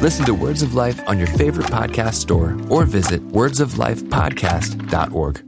Listen to Words of Life on your favorite podcast store or visit wordsoflifepodcast.org.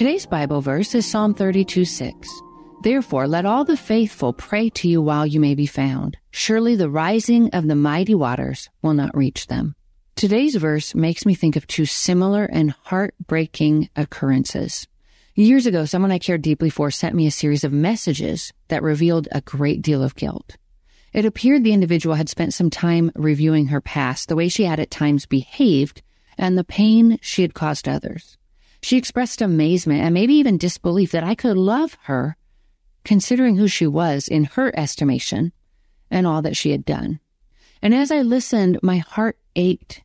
Today's Bible verse is Psalm 32 6. Therefore, let all the faithful pray to you while you may be found. Surely the rising of the mighty waters will not reach them. Today's verse makes me think of two similar and heartbreaking occurrences. Years ago, someone I cared deeply for sent me a series of messages that revealed a great deal of guilt. It appeared the individual had spent some time reviewing her past, the way she had at times behaved, and the pain she had caused others. She expressed amazement and maybe even disbelief that I could love her, considering who she was in her estimation and all that she had done. And as I listened, my heart ached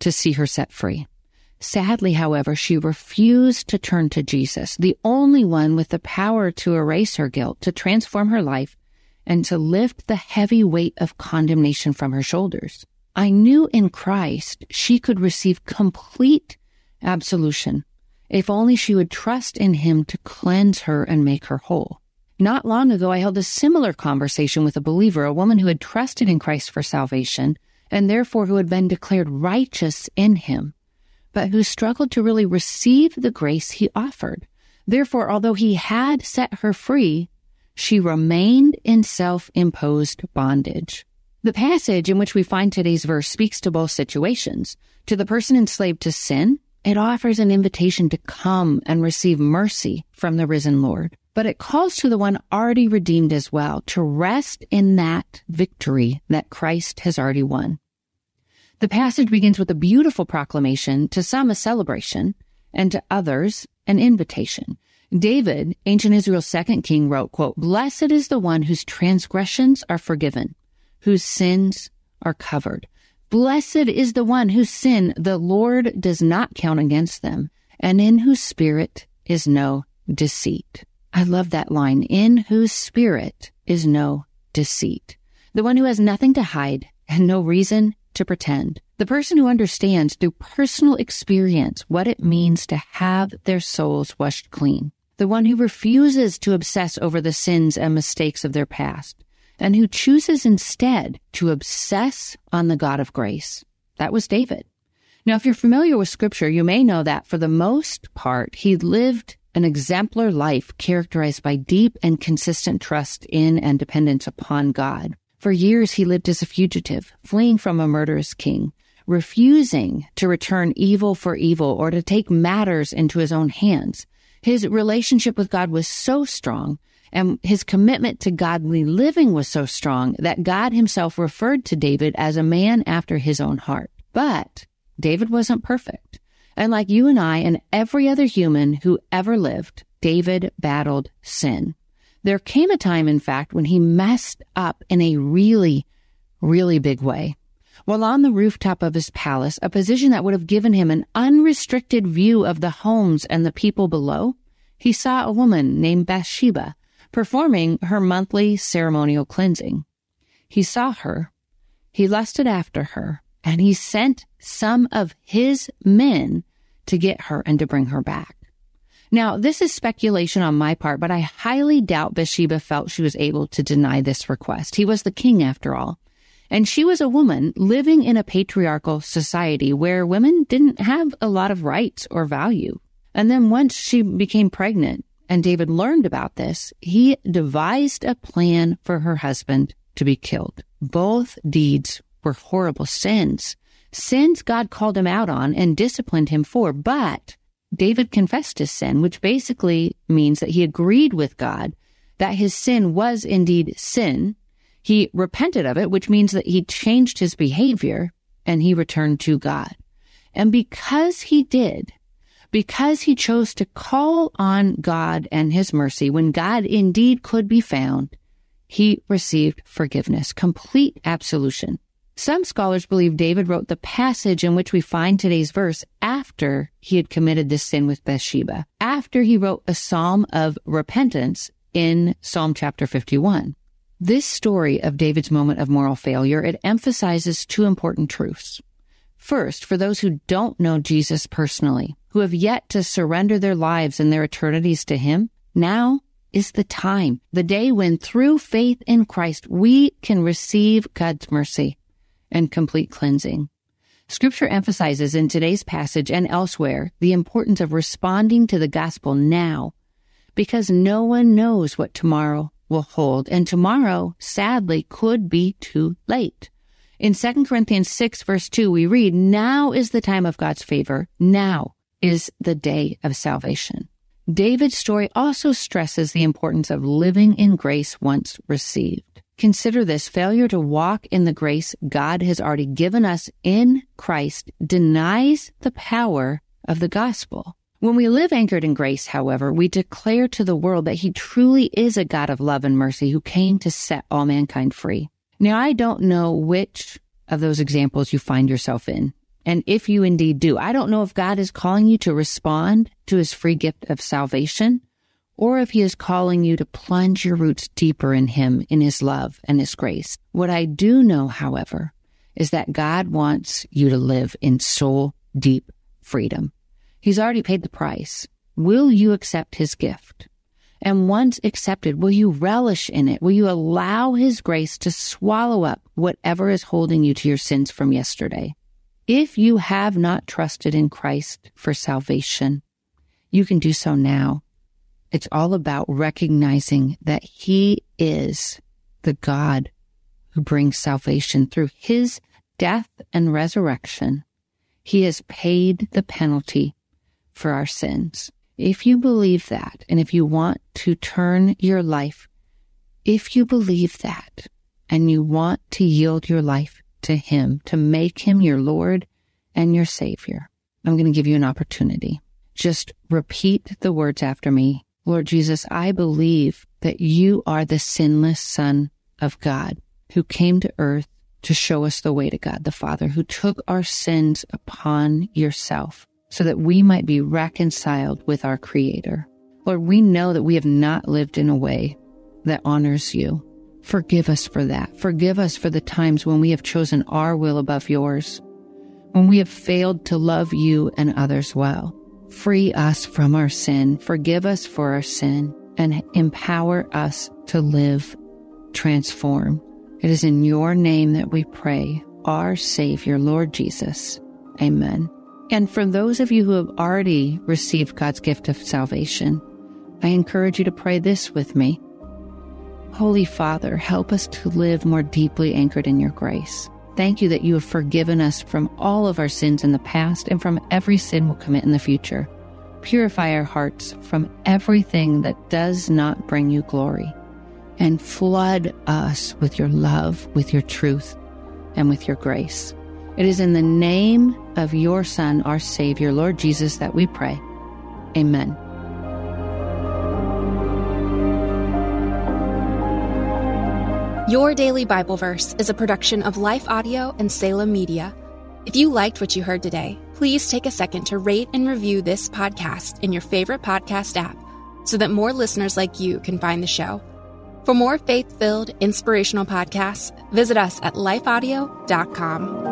to see her set free. Sadly, however, she refused to turn to Jesus, the only one with the power to erase her guilt, to transform her life, and to lift the heavy weight of condemnation from her shoulders. I knew in Christ she could receive complete absolution if only she would trust in him to cleanse her and make her whole. Not long ago, I held a similar conversation with a believer, a woman who had trusted in Christ for salvation and therefore who had been declared righteous in him, but who struggled to really receive the grace he offered. Therefore, although he had set her free, she remained in self-imposed bondage. The passage in which we find today's verse speaks to both situations. To the person enslaved to sin, it offers an invitation to come and receive mercy from the risen Lord. But it calls to the one already redeemed as well to rest in that victory that Christ has already won. The passage begins with a beautiful proclamation, to some a celebration, and to others an invitation. David, ancient Israel's second king, wrote, quote, Blessed is the one whose transgressions are forgiven, whose sins are covered. Blessed is the one whose sin the Lord does not count against them, and in whose spirit is no deceit. I love that line. In whose spirit is no deceit. The one who has nothing to hide and no reason to pretend. The person who understands through personal experience what it means to have their souls washed clean. The one who refuses to obsess over the sins and mistakes of their past and who chooses instead to obsess on the God of grace. That was David. Now, if you're familiar with scripture, you may know that for the most part, he lived an exemplar life characterized by deep and consistent trust in and dependence upon God. For years, he lived as a fugitive, fleeing from a murderous king, refusing to return evil for evil or to take matters into his own hands. His relationship with God was so strong and his commitment to godly living was so strong that God himself referred to David as a man after his own heart. But David wasn't perfect. And like you and I and every other human who ever lived, David battled sin. There came a time, in fact, when he messed up in a really, really big way. While on the rooftop of his palace, a position that would have given him an unrestricted view of the homes and the people below, he saw a woman named Bathsheba performing her monthly ceremonial cleansing. He saw her, he lusted after her, and he sent some of his men to get her and to bring her back. Now, this is speculation on my part, but I highly doubt Bathsheba felt she was able to deny this request. He was the king after all. And she was a woman living in a patriarchal society where women didn't have a lot of rights or value. And then once she became pregnant and David learned about this, he devised a plan for her husband to be killed. Both deeds were horrible sins, sins God called him out on and disciplined him for, but David confessed his sin, which basically means that he agreed with God that his sin was indeed sin. He repented of it, which means that he changed his behavior and he returned to God. And because he did, because he chose to call on God and his mercy when God indeed could be found, he received forgiveness, complete absolution. Some scholars believe David wrote the passage in which we find today's verse after he had committed this sin with Bathsheba, after he wrote a psalm of repentance in Psalm chapter 51. This story of David's moment of moral failure, it emphasizes two important truths. First, for those who don't know Jesus personally, who have yet to surrender their lives and their eternities to him, now is the time, the day when through faith in Christ, we can receive God's mercy and complete cleansing. Scripture emphasizes in today's passage and elsewhere the importance of responding to the gospel now because no one knows what tomorrow will hold and tomorrow sadly could be too late. In 2 Corinthians 6 verse 2 we read, now is the time of God's favor. Now is the day of salvation. David's story also stresses the importance of living in grace once received. Consider this failure to walk in the grace God has already given us in Christ denies the power of the gospel. When we live anchored in grace, however, we declare to the world that he truly is a God of love and mercy who came to set all mankind free. Now, I don't know which of those examples you find yourself in. And if you indeed do, I don't know if God is calling you to respond to his free gift of salvation or if he is calling you to plunge your roots deeper in him, in his love and his grace. What I do know, however, is that God wants you to live in soul deep freedom. He's already paid the price. Will you accept his gift? And once accepted, will you relish in it? Will you allow his grace to swallow up whatever is holding you to your sins from yesterday? If you have not trusted in Christ for salvation, you can do so now. It's all about recognizing that He is the God who brings salvation through His death and resurrection. He has paid the penalty for our sins. If you believe that, and if you want to turn your life, if you believe that, and you want to yield your life to Him, to make Him your Lord and your Savior, I'm going to give you an opportunity. Just repeat the words after me. Lord Jesus, I believe that you are the sinless Son of God who came to earth to show us the way to God the Father, who took our sins upon yourself so that we might be reconciled with our Creator. Lord, we know that we have not lived in a way that honors you. Forgive us for that. Forgive us for the times when we have chosen our will above yours, when we have failed to love you and others well. Free us from our sin, forgive us for our sin, and empower us to live transform. It is in your name that we pray, our Savior, Lord Jesus. Amen. And for those of you who have already received God's gift of salvation, I encourage you to pray this with me. Holy Father, help us to live more deeply anchored in your grace. Thank you that you have forgiven us from all of our sins in the past and from every sin we'll commit in the future. Purify our hearts from everything that does not bring you glory, and flood us with your love, with your truth, and with your grace. It is in the name of your Son, our Savior, Lord Jesus, that we pray. Amen. Your Daily Bible Verse is a production of Life Audio and Salem Media. If you liked what you heard today, please take a second to rate and review this podcast in your favorite podcast app so that more listeners like you can find the show. For more faith filled, inspirational podcasts, visit us at lifeaudio.com.